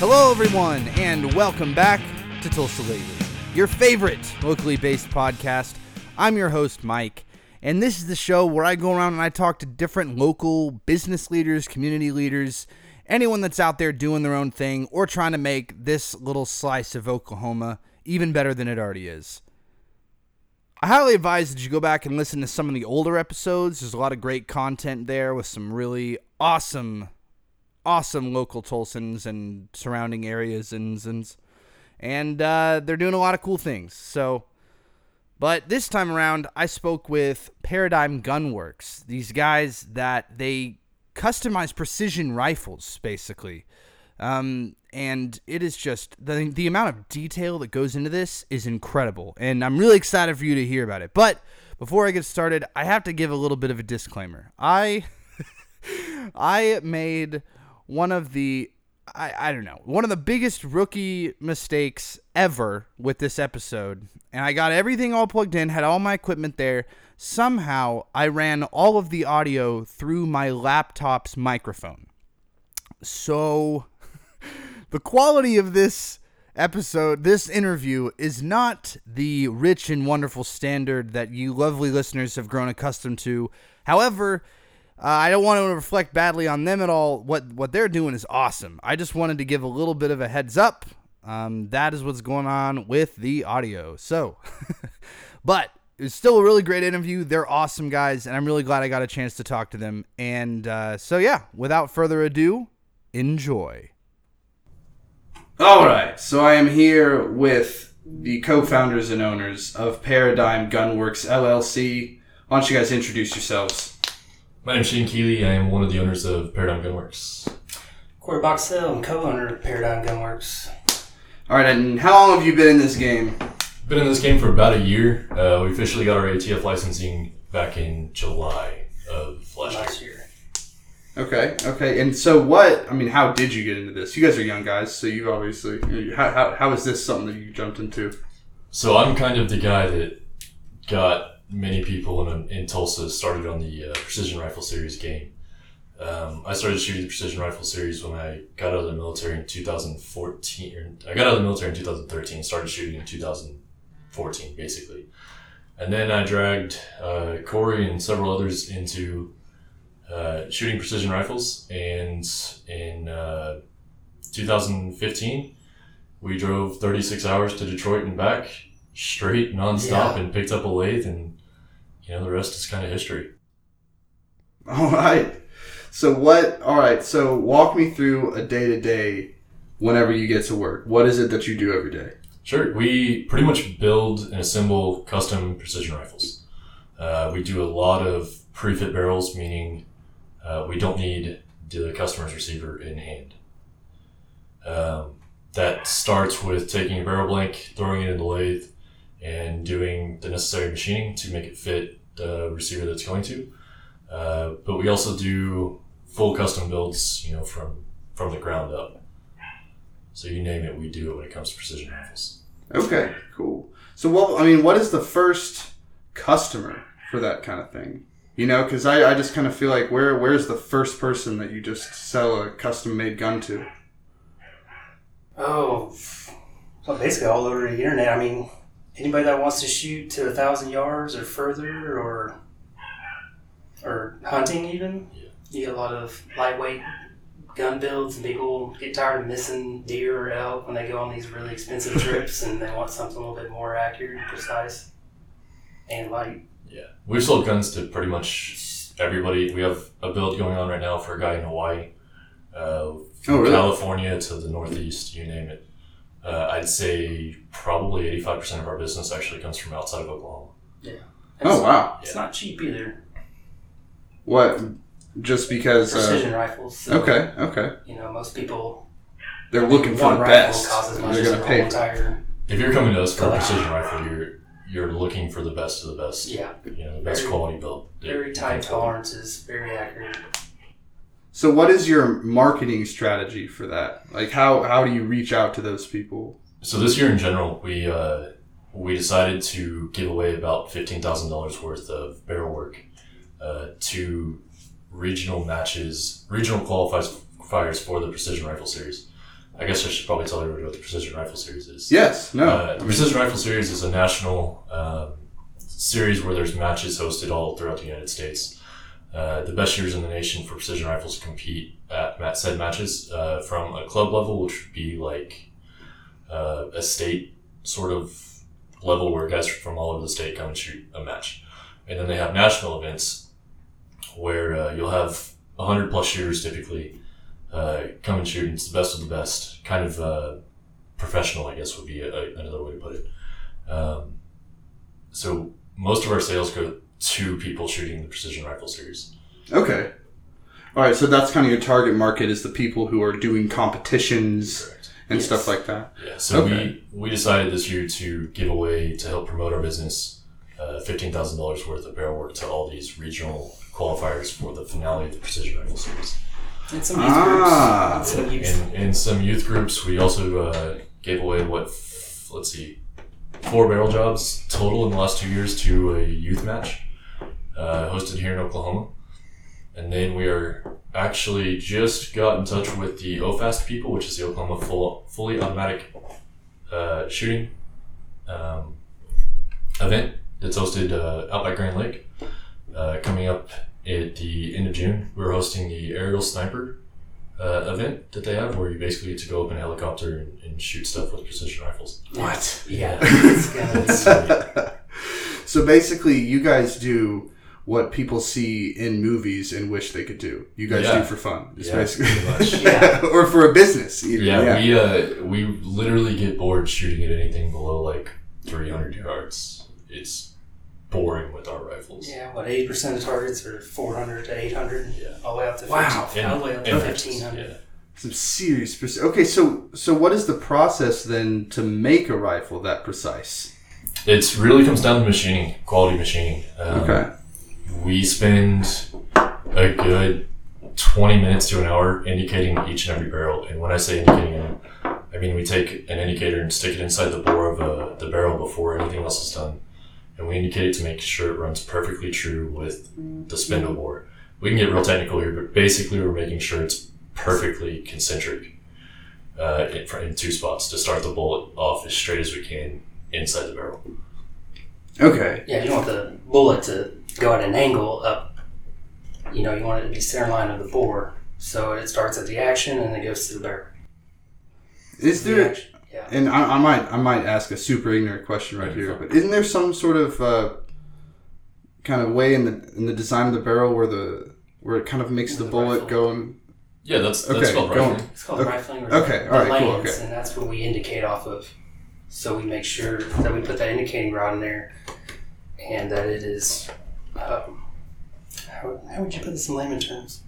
Hello, everyone, and welcome back to Tulsa Lately, your favorite locally based podcast. I'm your host, Mike, and this is the show where I go around and I talk to different local business leaders, community leaders, anyone that's out there doing their own thing or trying to make this little slice of Oklahoma even better than it already is. I highly advise that you go back and listen to some of the older episodes. There's a lot of great content there with some really awesome, awesome local Tulsans and surrounding areas and and, and uh, they're doing a lot of cool things. So, but this time around, I spoke with Paradigm Gunworx. These guys that they customize precision rifles, basically. Um, and it is just the the amount of detail that goes into this is incredible, and I'm really excited for you to hear about it. But before I get started, I have to give a little bit of a disclaimer. I I made one of the I, I don't know one of the biggest rookie mistakes ever with this episode, and I got everything all plugged in, had all my equipment there. Somehow, I ran all of the audio through my laptop's microphone. So the quality of this episode, this interview, is not the rich and wonderful standard that you lovely listeners have grown accustomed to. However, uh, I don't want to reflect badly on them at all. What what they're doing is awesome. I just wanted to give a little bit of a heads up. Um, that is what's going on with the audio. So, but it's still a really great interview. They're awesome guys, and I'm really glad I got a chance to talk to them. And uh, so, yeah, without further ado, enjoy. All right, so I am here with the co-founders and owners of Paradigm Gunworx LLC. Why don't you guys introduce yourselves? My name's Shane Keeley. I am one of the owners of Paradigm Gunworx. Corey Boxell, I'm co-owner of Paradigm Gunworx. All right, and how long have you been in this game? Been in this game for about a year. Uh, we officially got our ATF licensing back in July of last year. Last year. Okay, okay, and so what? I mean, how did you get into this? You guys are young guys, so you've obviously how how, how is this something that you jumped into? So I'm kind of the guy that got many people in, in Tulsa started on the uh, Precision Rifle Series game. Um, I started shooting the Precision Rifle Series when I got out of the military in 2014. I got out of the military in 2013. Started shooting in 2014, basically, and then I dragged uh, Corey and several others into uh, shooting precision rifles. And in uh, 2015, we drove 36 hours to Detroit and back, straight nonstop, Yeah. and picked up a lathe. And you know the rest is kind of history. All right. So what? All right. So walk me through a day to day. Whenever you get to work, what is it that you do every day? Sure, we pretty much build and assemble custom precision rifles. Uh, we do a lot of pre-fit barrels, meaning uh, we don't need the customer's receiver in hand. Um, that starts with taking a barrel blank, throwing it in the lathe, and doing the necessary machining to make it fit the receiver that's going to. Uh, but we also do full custom builds, you know, from from the ground up. So you name it, we do it when it comes to precision rifles. Okay, cool. So what? I mean, what is the first customer for that kind of thing? You know, because I, I just kind of feel like where where's the first person that you just sell a custom made gun to? Oh, well, basically all over the internet. I mean, anybody that wants to shoot to a thousand yards or further, or or hunting even. Yeah. You get a lot of lightweight gun builds, and people get tired of missing deer or elk when they go on these really expensive trips, and they want something a little bit more accurate and precise and light. Yeah, we've sold guns to pretty much everybody. We have a build going on right now for a guy in Hawaii, uh, from Oh, really? California to the Northeast, you name it. Uh, I'd say probably eighty-five percent of our business actually comes from outside of Oklahoma. Yeah. Oh wow! It's not cheap either. What? Just because? Uh, Precision rifles. So, okay, okay. You know, most people They're looking for one the rifle best. costs much They're as gonna a pay. whole entire. If you're coming to us for a precision rifle, you're you're looking for the best of the best. Yeah, You know, the best Very- quality build. very tight tolerances, very accurate. So, what is your marketing strategy for that? Like, how how do you reach out to those people? So this year in general, we uh, we decided to give away about fifteen thousand dollars worth of barrel work uh, to regional matches, regional qualifiers for the Precision Rifle Series. I guess I should probably tell everybody what the Precision Rifle Series is. Yes. No. Uh, the Precision Rifle Series is a national um, series where there's matches hosted all throughout the United States. Uh, the best shooters in the nation for precision rifles compete at mat- said matches uh, from a club level, which would be like uh, a state sort of level where guys from all over the state come and shoot a match. And then they have national events where uh, you'll have 100 plus shooters typically uh, come and shoot. And it's the best of the best, kind of professional, I guess would be a, a- another way to put it. Um, so most of our sales go to people shooting the precision rifle series. okay. All right. So that's kind of your target market is the people who are doing competitions Correct. and Yes. stuff like that. Yeah. So Okay. we we decided this year to give away to help promote our business uh, fifteen thousand dollars worth of barrel work to all these regional qualifiers for the finale of the precision rifle series. And some youth Ah. groups. And some youth. In in some youth groups, we also uh, gave away what f- let's see, four barrel jobs total in the last two years to a youth match uh, hosted here in Oklahoma. And then we are actually just got in touch with the OFAST people, which is the Oklahoma full, fully automatic uh, shooting um, event that's hosted uh, out by Grand Lake. Uh, coming up at the end of June, we're hosting the aerial sniper uh, event that they have, where you basically get to go up in a helicopter and, and shoot stuff with precision rifles. What? Yeah. It's gonna so basically, you guys do what people see in movies and wish they could do. You guys Yeah. do for fun. Yeah, basically much. Yeah. or for a business. Even. Yeah, we uh, we literally get bored shooting at anything below like 300 yards. It's boring with our rifles. Yeah, what eighty percent of targets are four hundred to eight hundred, Yeah. all the way up to Wow. 15, all the way up to fifteen hundred. yeah. Some serious. Preci- okay, so so what is the process then to make a rifle that precise? It really comes down to machining, quality machining. Um, Okay. We spend a good 20 minutes to an hour indicating each and every barrel. And when I say indicating, I mean we take an indicator and stick it inside the bore of uh, the barrel before anything else is done. And we indicate it to make sure it runs perfectly true with the spindle bore. We can get real technical here, but basically we're making sure it's perfectly concentric uh, in, in two spots to start the bullet off as straight as we can inside the barrel. Okay. Yeah, you don't want the bullet to go at an angle up. You know, you want it to be center line of the bore, so it starts at the action and it goes to the barrel. Is The there? action- Yeah. And I, I might I might ask a super ignorant question right here, but isn't there some sort of uh, kind of way in the in the design of the barrel where the where it kind of makes the The bullet rifle. go and Yeah, that's that's Okay, called go rifling. It's called Okay. rifling. Or Okay, the all right, cool, okay. And that's what we indicate off of. So we make sure that we put that indicating rod in there, and that it is. Um, how, how would you put this in layman terms?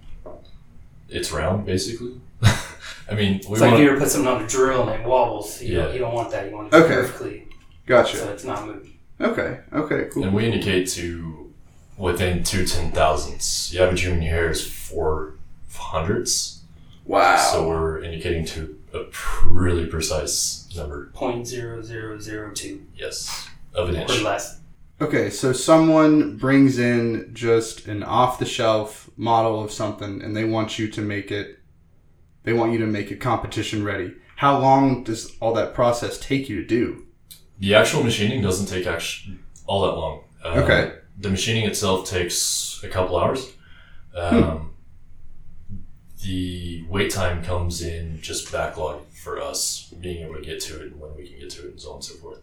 It's round, basically. I mean, we It's like if you ever put something on a drill and it wobbles. You, Yeah. don't, you don't want that. You want it to be Okay. perfectly gotcha. so it's not moving. Okay. Okay. Cool. and we indicate to within two ten thousandths. The average human hair is four hundredths, Wow. so we're indicating to a pr- really precise number. Point zero zero zero two Yes, of an or inch. less. Okay, so someone brings in just an off the shelf model of something and they want you to make it they want you to make it competition ready. How long does all that process take you to do? The actual machining doesn't take actually all that long. Um, Okay. The machining itself takes a couple hours. Um, The wait time comes in just backlog for us being able to get to it and when we can get to it and so on and so forth.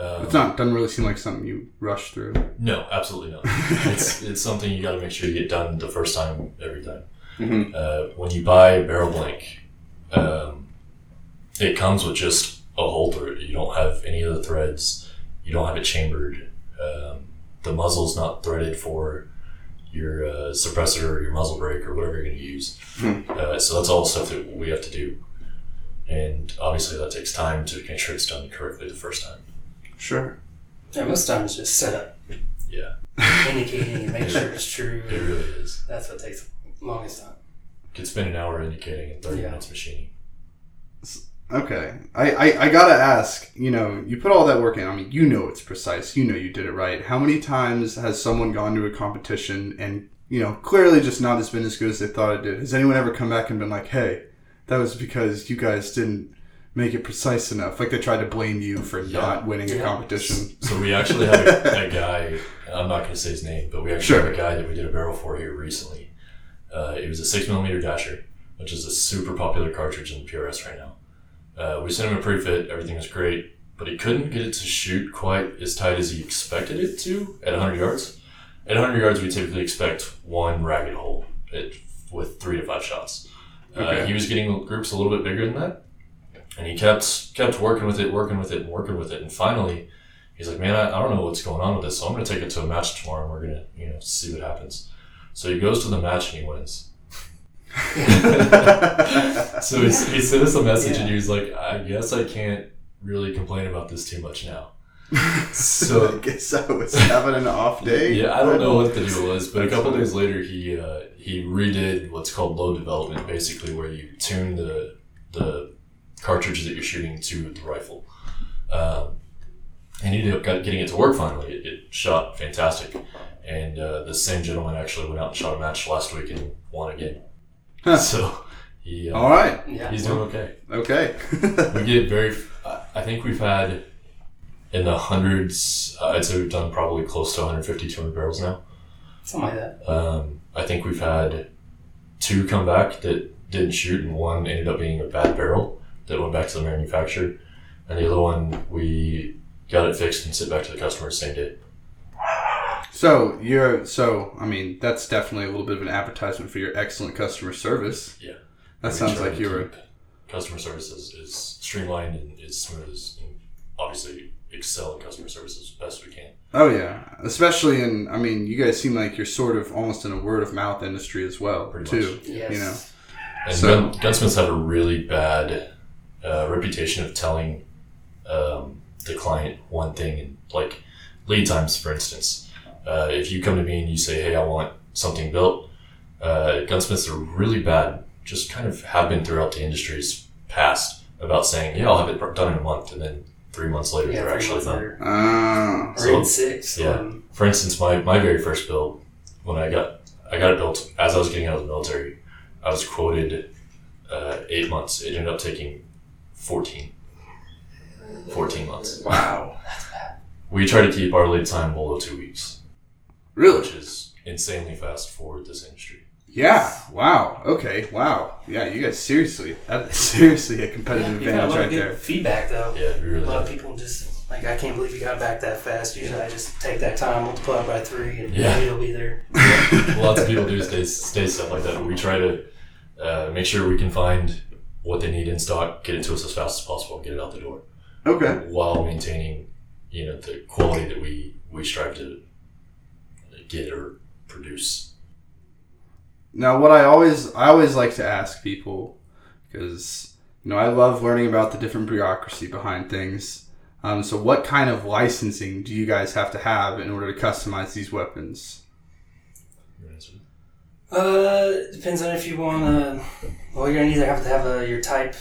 Um, It's not doesn't really seem like something you rush through. No, absolutely not. it's it's something you got to make sure you get done the first time every time. Mhm. Uh, when you buy barrel blank, um, it comes with just a hole through. You don't have any of the threads. You don't have it chambered. Um, the muzzle's not threaded for your uh, suppressor or your muzzle brake or whatever you're going to use. Uh, so that's all stuff that we have to do. And obviously that takes time to make sure it's done correctly the first time. Sure. Yeah, most times just set up Yeah, indicating and make sure it's true. it really is. That's what takes the longest time. Could spend an hour indicating and 30 Yeah. minutes machining. Okay. I, I, I gotta ask, you know, you put all that work in. I mean, you know it's precise. You know you did it right. How many times has someone gone to a competition and, you know, clearly just not has been as good as they thought it did? Has anyone ever come back and been like, hey, that was because you guys didn't make it precise enough. Like they tried to blame you for not winning a competition. So we actually had a, a guy. I'm not going to say his name, but we actually Sure. have a guy that we did a barrel for here recently. Uh, it was a six millimeter dasher, which is a super popular cartridge in PRS right now. Uh, we sent him a pre-fit. Everything was great, but he couldn't get it to shoot quite as tight as he expected it to at 100 yards. At 100 yards, we typically expect one ragged hole at, with three to five shots. Uh, he was getting groups a little bit bigger than that, and he kept kept working with it, working with it, and working with it, and finally he's like, man, I, I don't know what's going on with this, so I'm going to take it to a match tomorrow, and we're going to, you know, see what happens. So he goes to the match and he wins. So he, he sent us a message and he was like, I guess I can't really complain about this too much now. So- I guess I was having an off day. Yeah, I don't know what the deal was, but a couple days later, he uh, he redid what's called load development, basically where you tune the the cartridge that you're shooting to the rifle. Um, and he ended up getting it to work finally. It, it shot fantastic, and uh, the same gentleman actually went out and shot a match last week and won a game. Huh. So he uh, All right. Yeah. he's doing okay. Okay. We get very. I I think we've had in the hundreds. uh, I'd say we've done probably close to 150, 200 barrels now. Something like that. Um, I think we've had two come back that didn't shoot, and one ended up being a bad barrel that went back to the manufacturer, and the other one we got it fixed and sent back to the customer the same day. so you're so I mean that's definitely a little bit of an advertisement for your excellent customer service. Yeah. That We sounds like to you were. Customer service is, is streamlined and as smooth as, and obviously excel in customer service as best we can. Oh yeah, especially in I mean you guys seem like you're sort of almost in a word of mouth industry as well Pretty too. much. Yes. You know. And So- gun, gunsmiths have a really bad uh, reputation of telling um, the client one thing, and like lead times, for instance. Uh, if you come to me and you say, "Hey, I want something built," uh, gunsmiths are really bad. Just kind of have been throughout the industry's past about saying, "Yeah, I'll have it done in a month," and then three months later, Yeah, they're actually done. later. Or So- even six. yeah. Um, For instance, my, my very first build, when I got I got it built as I was getting out of the military, I was quoted uh, eight months. It ended up taking 14. 14 months. wow. That's bad. We try to keep our lead time below two weeks, Really? which is insanely fast for this industry. Yeah. Wow. Okay. Wow. Yeah. You guys seriously. That is seriously a competitive you got a advantage lot of right good there. feedback though. Yeah, we A lot of people just like I can't believe you got back that fast. Usually I just take that time, multiply it by three, and Yeah. maybe it'll be there. Lots of people do stay, stay stuff like that, but we try to uh, make sure we can find what they need in stock, get it to us as fast as possible, and get it out the door. Okay. while maintaining, you know, the quality that we we strive to get or produce. Now, what I always I always like to ask people because you know I love learning about the different bureaucracy behind things. Um, so, what kind of licensing do you guys have to have in order to customize these weapons? Uh, depends on if you want to. Well, you're gonna either have to have a, your Type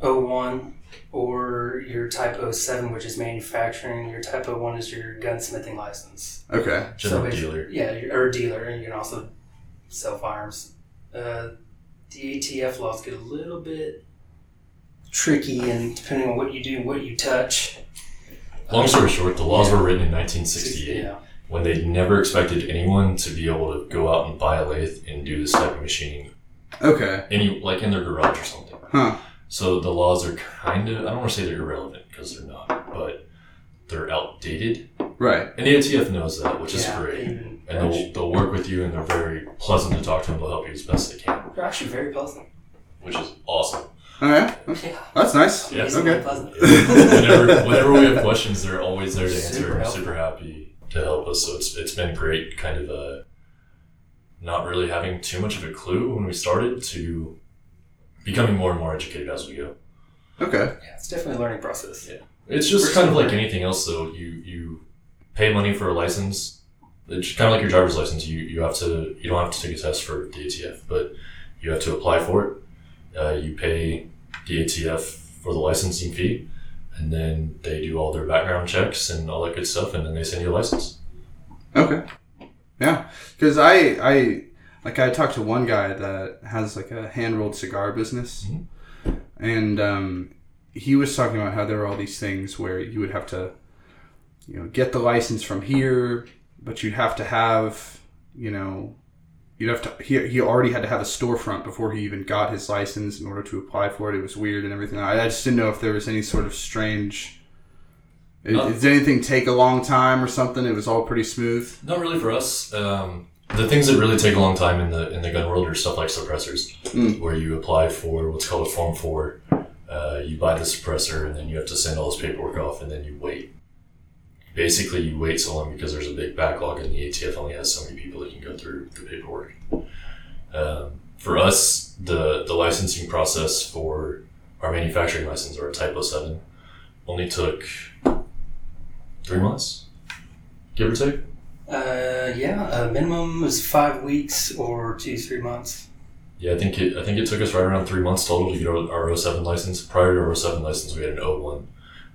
01 or your Type 07, which is manufacturing. Your Type 01 is your gunsmithing license. Okay. General basi- dealer. Yeah, you're- or dealer, and you can also sell firearms. Uh, the ATF laws get a little bit tricky, and depending on what you do, what you touch. Long story short, the laws were written in 1968 Yeah. When they never expected anyone to be able to go out and buy a lathe and do this type of machining, Okay. any like in their garage or something. Huh. So the laws are kind of I don't want to say they're irrelevant because they're not, but they're outdated, Right. and the ATF knows that, which is yeah, great. Even, And they'll, they'll work with you, and they're very pleasant to talk to, and they'll help you as best they can, they're actually very pleasant. which is awesome. Oh yeah. Yeah. That's nice. Yeah. amazingly Okay. pleasant. whenever, whenever we have questions, they're always there to answer. Super and helpful. super happy to help us. So it's it's been great, kind of uh, not really having too much of a clue when we started to becoming more and more educated as we go. Okay. Yeah, it's definitely a learning process. Yeah. It's just For kind of sure. like anything else, though. You you pay money for a license. It's kind of like your driver's license. You you have to you don't have to take a test for the ATF, but you have to apply for it. Uh, you pay the ATF for the licensing fee, and then they do all their background checks and all that good stuff, and then they send you a license. Okay. Yeah, because I I like I talked to one guy that has like a hand rolled cigar business, Mhm. and um, he was talking about how there were all these things where you would have to, you know, get the license from here, but you'd have to have, you know, you'd have to. He, he already had to have a storefront before he even got his license in order to apply for it. It was weird and everything. I, I just didn't know if there was any sort of strange. No. Did anything take a long time or something? It was all pretty smooth. Not really for us. Um, the things that really take a long time in the in the gun world are stuff like suppressors, Mm. where you apply for what's called a form four. Uh, you buy the suppressor, and then you have to send all this paperwork off, and then you wait. Basically, you wait so long because there's a big backlog, and the ATF only has so many people that can go through the paperwork. Um, for us, the the licensing process for our manufacturing license or a Type 07 only took three months, give or take. Uh, yeah, uh, minimum is five weeks or two, three months. Yeah, I think it. I think it took us right around three months total to get our, our 07 license. Prior to our 07 license, we had an 01,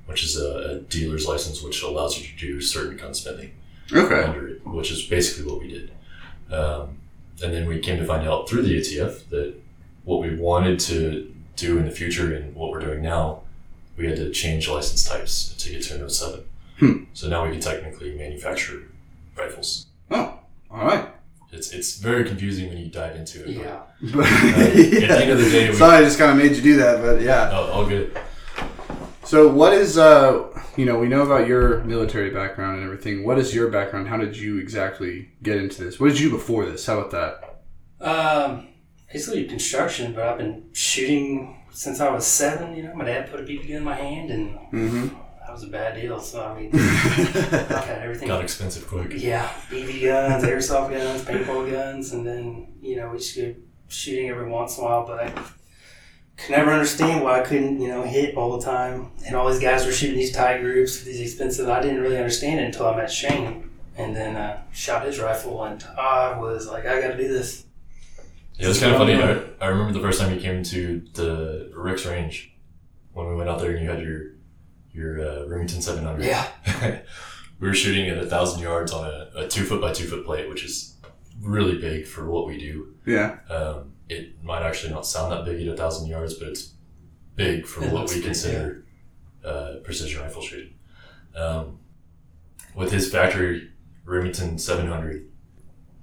which is a, a dealer's license, which allows you to do certain gunsmithing Okay. under it, which is basically what we did. Um, and then we came to find out through the ATF that what we wanted to do in the future and what we're doing now, we had to change license types to get to an 07. Hmm. So now we can technically manufacture rifles. Oh, all right. It's it's very confusing when you dive into it. but- Yeah. But, at the end of the day, we- sorry, I just kind of made you do that, but yeah. Oh, all good. So, what is uh, you know, we know about your military background and everything. What is your background? How did you exactly get into this? What did you do before this? How about that? Um, basically construction, but I've been shooting since I was seven. You know, my dad put a BB gun in my hand, and Mm-hmm. that was a bad deal. So I mean, I've had everything. Got expensive quick. Yeah, BB guns, airsoft guns, paintball guns, and then you know we just go shooting every once in a while. But I could never understand why I couldn't, you know, hit all the time. And all these guys were shooting these tight groups, these expensive. I didn't really understand it until I met Shane, and then uh, shot his rifle, and I was like, I got to do this. Yeah, it was kind of funny. I, I remember the first time you came to the Rick's range when we went out there and you had your your uh, Remington 700. Yeah, we were shooting at a thousand yards on a, a two foot by two foot plate, which is really big for what we do. Yeah. Um, it might actually not sound that big at a thousand yards, but it's big for It what we big, consider uh, precision rifle shooting. Um, with his factory Remington 700,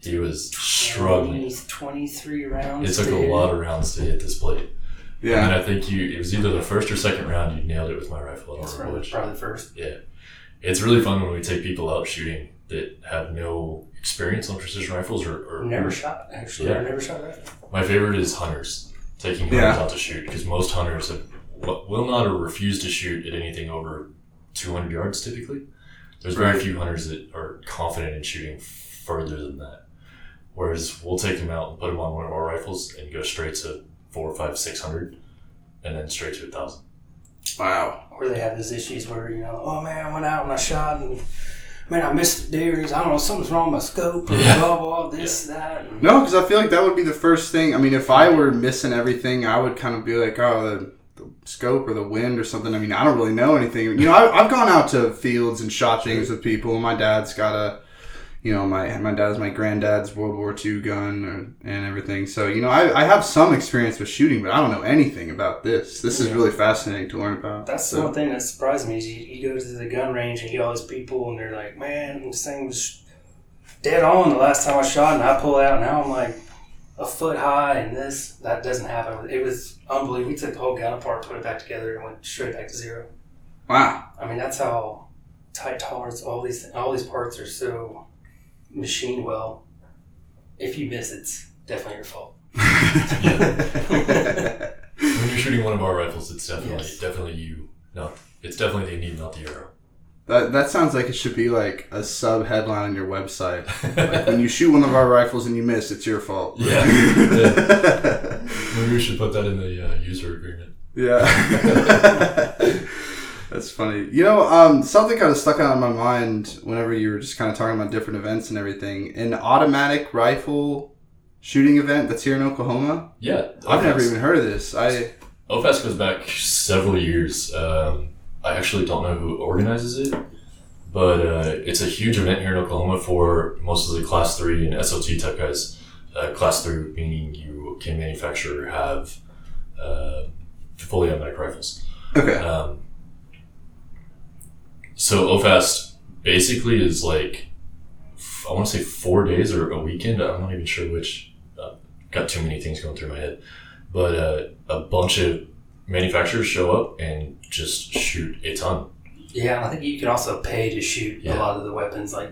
he was struggling. He's twenty three rounds. It took to a hit. lot of rounds to hit this plate. Yeah. And I think you it was either the first or second round you nailed it with my rifle. I don't remember probably, which. probably the first. Yeah. It's really fun when we take people out shooting that have no experience on precision rifles or, or Never shot actually. Yeah. Never shot a rifle. my favorite is hunters. Taking hunters Yeah. out to shoot because most hunters have, will not or refuse to shoot at anything over 200 yards typically. There's very Right. few hunters that are confident in shooting further than that. Whereas we'll take them out and put them on one of our rifles and go straight to four, five, six hundred, and then straight to a thousand. Wow. Or they have these issues where you know, oh man, I went out and I shot and man, I missed the deers. I don't know, something's wrong with my scope. Or Yeah. Blah blah, this that. No, because I feel like that would be the first thing. I mean, if I were missing everything, I would kind of be like, oh, the, the scope or the wind or something. I mean, I don't really know anything. You know, I, I've gone out to fields and shot things with people. My dad's got a, you know, my my dad's my granddad's World War II gun or, and everything. So you know, I, I have some experience with shooting, but I don't know anything about this. This is Yeah. really fascinating to learn about. That's the So- one thing that surprised me is you, you go to the gun range and you get all these people and they're like, man, this thing was dead on the last time I shot and I pull out now I'm like a foot high and this that doesn't happen. It was unbelievable. We took the whole gun apart, put it back together, and went straight back to zero. Wow. I mean, that's how tight tolerance all these all these parts are so machined well. If you miss, it's definitely your fault. When you're shooting one of our rifles, it's definitely Yes. definitely you. Not it's definitely the knee, not the arrow. That, that sounds like it should be like a sub headline on your website. Like when you shoot one of our rifles and you miss, it's your fault. Yeah. Maybe we should put that in the uh, user agreement. Yeah. That's funny. You know, um, something kind of stuck out in my mind whenever you were just kind of talking about different events and everything. An automatic rifle shooting event that's here in Oklahoma. Yeah, I've never even heard of this. I OFAS goes back several years. Um, I actually don't know who organizes it, but uh, it's a huge event here in Oklahoma for mostly Class 3 and SOT type guys. Uh, class 3 meaning you can manufacture have uh, fully automatic rifles. Okay. Um, so OFAST basically is like I want to say four days or a weekend. I'm not even sure which. Uh, got too many things going through my head, but uh, a bunch of manufacturers show up and just shoot a ton. Yeah, I think you can also pay to shoot Yeah. a lot of the weapons, like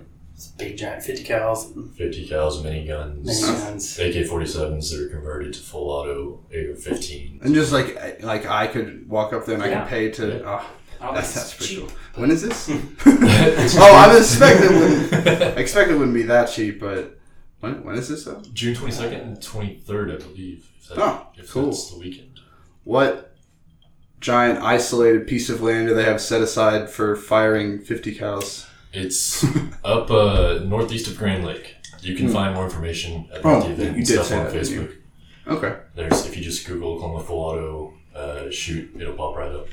big giant 50 cals 50 cals, miniguns, miniguns. AK-47s that are converted to full auto AR-15. And just like like I could walk up there and I Yeah. can pay to. Yeah. Oh, I don't that's, that's pretty cheap. cool. When is this? Oh, I was expecting it wouldn't. I expected it wouldn't be that cheap, but when when is this though? June 22nd and 23rd, I believe. If, that, Oh, if cool. that's the weekend. What giant isolated piece of land do they have set aside for firing fifty cals? It's up uh, northeast of Grand Lake. You can Hmm. find more information about Oh, the event you did stuff say on that, you? Facebook. Okay. There's if you just Google Oklahoma Full Auto uh, shoot, it'll pop right up.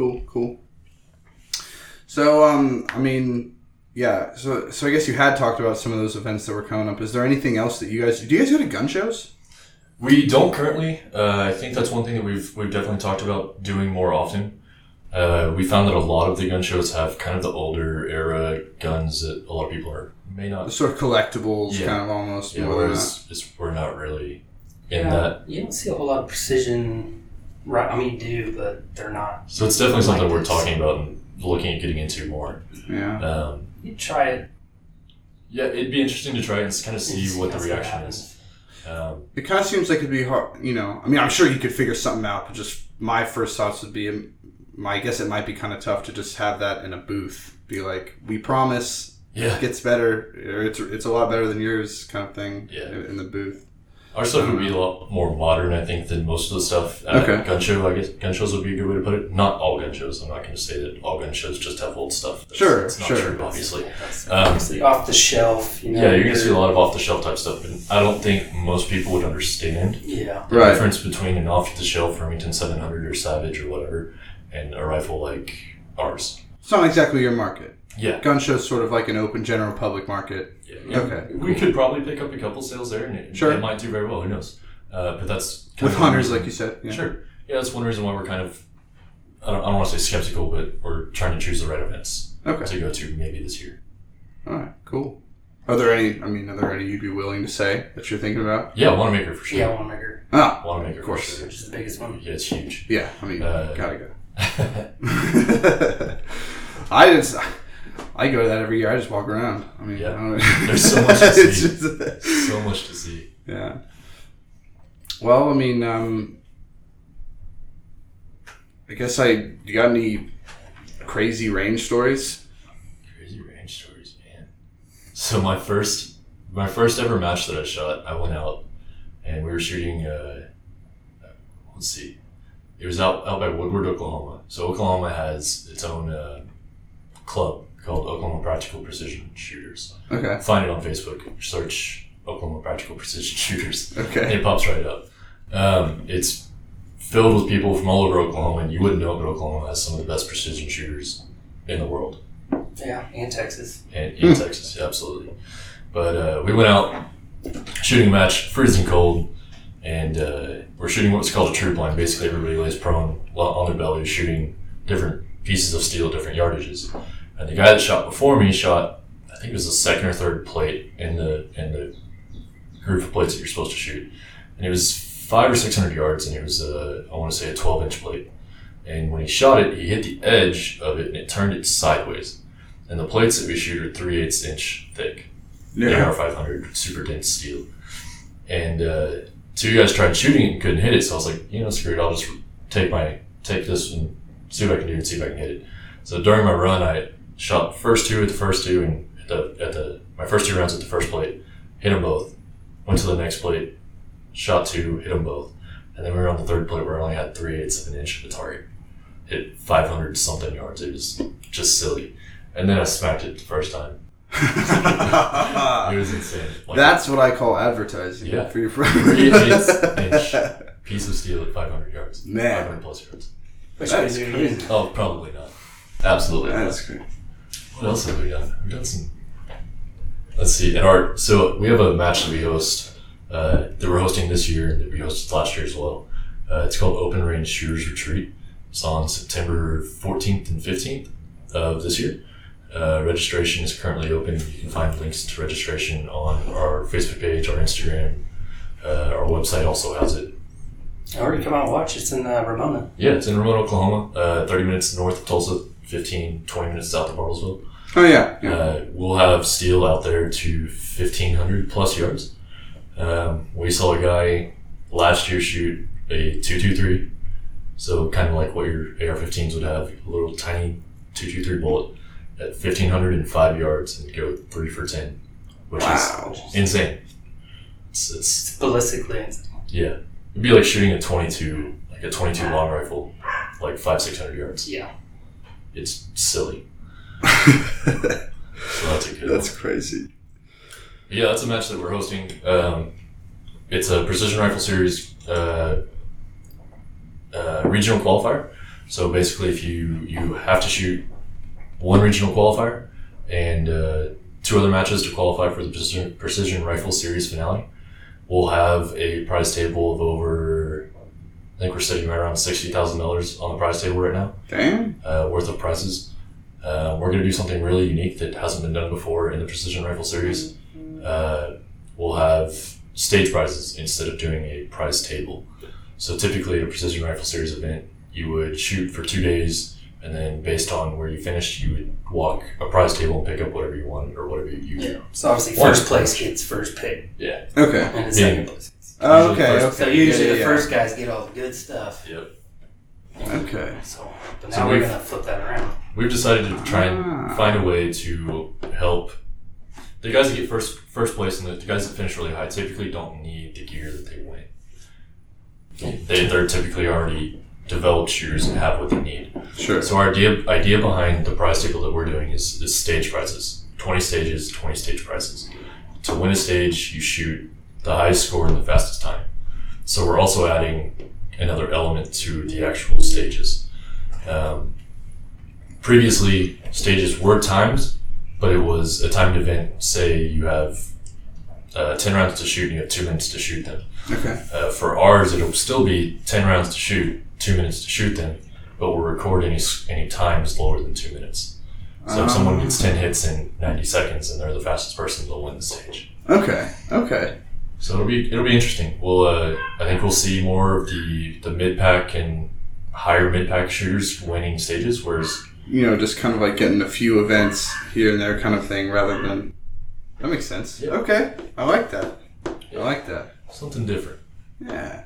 Cool, cool. So, um, I mean, yeah. So, so I guess you had talked about some of those events that were coming up. Is there anything else that you guys do? You guys go to gun shows? We don't currently. Uh, I think that's one thing that we've we've definitely talked about doing more often. Uh, we found that a lot of the gun shows have kind of the older era guns that a lot of people are may not. Sort of collectibles, Yeah. kind of almost. Yeah, whereas we're not really in Yeah, that. You don't see a whole lot of precision. Right, I mean, do, but they're not. So it's definitely something Like we're this. talking about and looking at getting into more. Yeah. Um, You try it. yeah, it'd be interesting to try and kind of see and what the reaction is. Um, It kind of seems like it'd be hard. You know, I mean, I'm sure you could figure something out, but just my first thoughts would be, my I guess it might be kind of tough to just have that in a booth. Be like, we promise yeah, it gets better, or it's it's a lot better than yours, kind of thing. Yeah. In the booth. Our stuff would be a lot more modern, I think, than most of the stuff at Okay. gun show. I guess gun shows would be a good way to put it. Not all gun shows. I'm not going to say that all gun shows just have old stuff. That's, Sure, that's not sure. true, obviously. That's Um, obviously off the shelf. You know, Yeah, you're going to see a lot of off the shelf type stuff, but I don't think most people would understand Yeah, the Right. difference between an off the shelf Remington 700 or Savage or whatever and a rifle like ours. It's not exactly your market. Yeah. Gun show's sort of like an open general public market. Yeah. Okay, We could probably pick up a couple sales there, and it, Sure. it might do very well. Who knows? Uh, but that's kind With of one hunters, reason- like you said. Yeah. Sure. Yeah, that's one reason why we're kind of. I don't, I don't want to say skeptical, but we're trying to choose the right events Okay. to go to maybe this year. All right. Cool. Are there any? I mean, are there any you'd be willing to say that you're thinking about? Yeah, Wanenmacher for sure. yeah, Wanenmacher, Ah, Wanenmacher Of for course. sure. which is the biggest one. Yeah, it's huge. yeah. I mean, Uh, gotta go. I just, I go to that every year. I just walk around. I mean, Yeah. I don't, There's so much to see. just- so much to see. yeah. Well, I mean, um, I guess I. You got any crazy range stories? Crazy range stories, man. So my first, my first ever match that I shot, I went out and we were shooting. Uh, let's see, it was out out by Woodward, Oklahoma. So Oklahoma has its own uh, club called Oklahoma Practical Precision Shooters. Okay. Find it on Facebook. Search Oklahoma Practical Precision Shooters. Okay. It pops right up. Um, it's filled with people from all over Oklahoma, and you wouldn't know, it, but Oklahoma has some of the best precision shooters in the world Yeah, and Texas. and in Texas, yeah, absolutely. But uh, we went out shooting a match, freezing cold, and uh, we're shooting what's called a troop line. Basically, everybody lays prone on their belly, shooting different pieces of steel, different yardages. And the guy that shot before me shot, I think it was the second or third plate in the in the group of plates that you're supposed to shoot, and it was five or six hundred yards, and it was uh, I want to say a twelve inch plate. And when he shot it, he hit the edge of it, and it turned it sideways. And the plates that we shoot are three eighths inch thick. AR 500, super dense steel. And uh, two guys tried shooting it and couldn't hit it, so I was like, you know, screw it, I'll just take my take this and see what I can do and see if I can hit it. So during my run, I shot first two at the first two, and at the, at the my first two rounds at the first plate, hit them both. Went to the next plate, shot two, hit them both. And then we were on the third plate where I only had three eighths of an inch of the target. Hit 500 something yards. It was just silly. And then I smacked it the first time. It was insane. Like, That's what I call advertising Yeah. for your Three eighths friend. inch piece of steel at 500 yards. Man. 500 plus yards. That's we crazy. Oh, probably not. Absolutely not. That's great. What else have we done? We've done some. Let's see. In our so we have a match that we host uh, that we're hosting this year and that we hosted last year as well. Uh, it's called Open Range Shooters Retreat. It's on September 14th and 15th of this year. Uh, registration is currently open. You can find links to registration on our Facebook page, our Instagram. Uh, our website also has it. Or you come out and watch. It's in uh, Ramona. Yeah, it's in Ramona, Oklahoma, uh, 30 minutes north of Tulsa, 15, 20 minutes south of Bartlesville. Oh yeah. yeah. Uh, we'll have steel out there to 1,500 plus yards. Um, we saw a guy last year shoot a 223. So, kind of like what your AR 15s would have, a little tiny 223 bullet at 1,505 yards and go 3 for 10, which Wow. is insane. It's, it's, It's ballistically insane. yeah. It'd be like shooting a 22, like a 22 long rifle, like 5, 600 yards. Yeah. It's silly. So, that's a good That's crazy. Yeah, that's a match that we're hosting. Um, it's a precision rifle series uh, uh, regional qualifier. So basically, if you you have to shoot one regional qualifier and uh, two other matches to qualify for the precision, precision rifle series finale, we'll have a prize table of over. I think we're sitting right around sixty thousand dollars on the prize table right now Damn. uh, worth of prizes. Uh, we're going to do something really unique that hasn't been done before in the Precision Rifle Series. Uh, we'll have stage prizes instead of doing a prize table. So typically, at a Precision Rifle Series event, you would shoot for two days, and then based on where you finished, you would walk a prize table and pick up whatever you want or whatever you. Yeah. So obviously, One. first place gets first pick, Yeah. Okay. and the second place. Oh, Usually okay. first- Okay. So usually Yeah, the yeah, first guys get all the good stuff. Yep. Okay. So, but So now we're gonna flip that around. We've decided to try and Ah. find a way to help the guys that get first first place and the, the guys that finish really high typically don't need the gear that they win. They they're typically already developed shoes and have what they need. Sure. So our idea idea behind the prize table that we're doing is, is stage prizes. Twenty stages, twenty stage prizes. To win a stage, you shoot the highest score in the fastest time. So we're also adding another element to the actual stages. Um, previously, stages were timed, but it was a timed event. Say you have uh, ten rounds to shoot, and you have two minutes to shoot them. Okay. Uh, for ours, it'll still be 10 rounds to shoot, 2 minutes to shoot them, but we'll record any, any times lower than 2 minutes. So if someone gets 10 hits in 90 seconds and they're the fastest person, they'll win the stage. Okay. Okay. So it'll be it'll be interesting. We'll uh, I think we'll see more of the the mid pack and higher mid pack shooters winning stages, whereas You know, just kind of like getting a few events here and there, kind of thing, rather than. That makes sense. Yeah. Okay. I like that. I like that. something different. Yeah.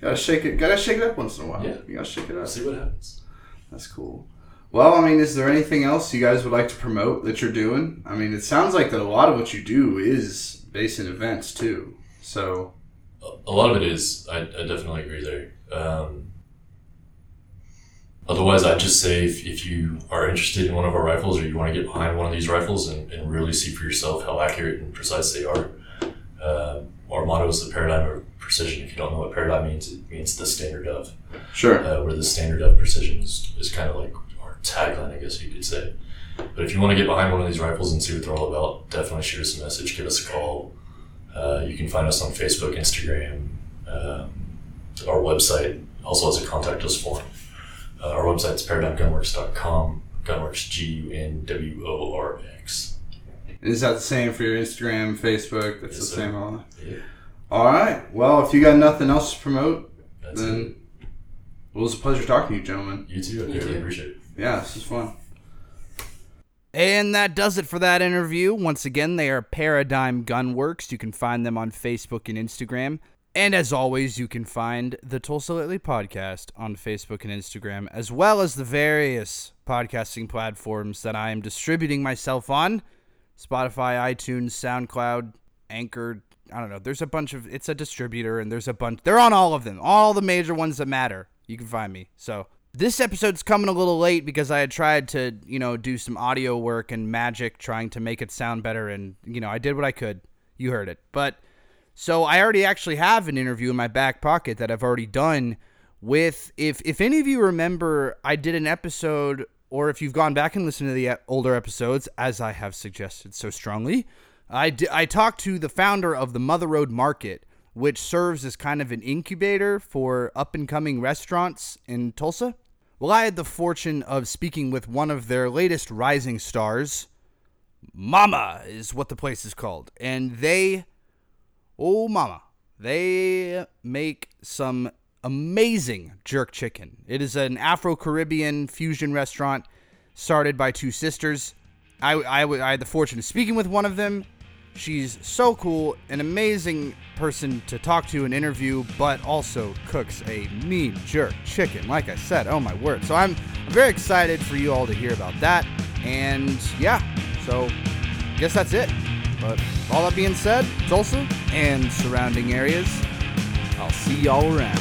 Gotta shake it. Gotta shake it up once in a while. Yeah. You gotta shake it up. see what happens. That's cool. Well, I mean, is there anything else you guys would like to promote that you're doing? I mean, it sounds like that a lot of what you do is based in events too. So, a lot of it is. I, I definitely agree there. Um, otherwise, I'd just say if, if you are interested in one of our rifles or you want to get behind one of these rifles and, and really see for yourself how accurate and precise they are, uh, our motto is the paradigm of precision. If you don't know what paradigm means, it means the standard of, sure. uh, where the standard of precision is, is kind of like our tagline, I guess you could say. But if you want to get behind one of these rifles and see what they're all about, definitely shoot us a message, give us a call. Uh, you can find us on Facebook, Instagram, um, our website also has a contact us form. Uh, our website's paradigmgunworx.com. Gunworx, G U N W O R X. Is that the same for your Instagram, Facebook? That's Yes, the sir. same all. Yeah, All right. Well, if you got nothing else to promote, that's then it. well, it was a pleasure talking to you, gentlemen. You too. I You too. appreciate it. Yeah, this is fun. And that does it for that interview. Once again, they are Paradigm Gunworx. You can find them on Facebook and Instagram. And as always, you can find the Tulsa Lately podcast on Facebook and Instagram, as well as the various podcasting platforms that I am distributing myself on Spotify, iTunes, SoundCloud, Anchor. I don't know. There's a bunch of, it's a distributor, and there's a bunch. They're on all of them, all the major ones that matter. You can find me. So this episode's coming a little late because I had tried to, you know, do some audio work and magic trying to make it sound better. And, you know, I did what I could. You heard it. But so I already actually have an interview in my back pocket that I've already done with, if, if any of you remember, I did an episode, or if you've gone back and listened to the older episodes, as I have suggested so strongly, I, di- I talked to the founder of the Mother Road Market, which serves as kind of an incubator for up and coming restaurants in Tulsa. Well, I had the fortune of speaking with one of their latest rising stars. Mama is what the place is called. And they, oh, mama, they make some amazing jerk chicken. It is an Afro Caribbean fusion restaurant started by two sisters. I, I, I had the fortune of speaking with one of them. She's so cool, an amazing person to talk to and interview, but also cooks a mean jerk chicken. Like I said, oh my word. So I'm very excited for you all to hear about that. And yeah, so I guess that's it. But all that being said, Tulsa and surrounding areas, I'll see y'all around.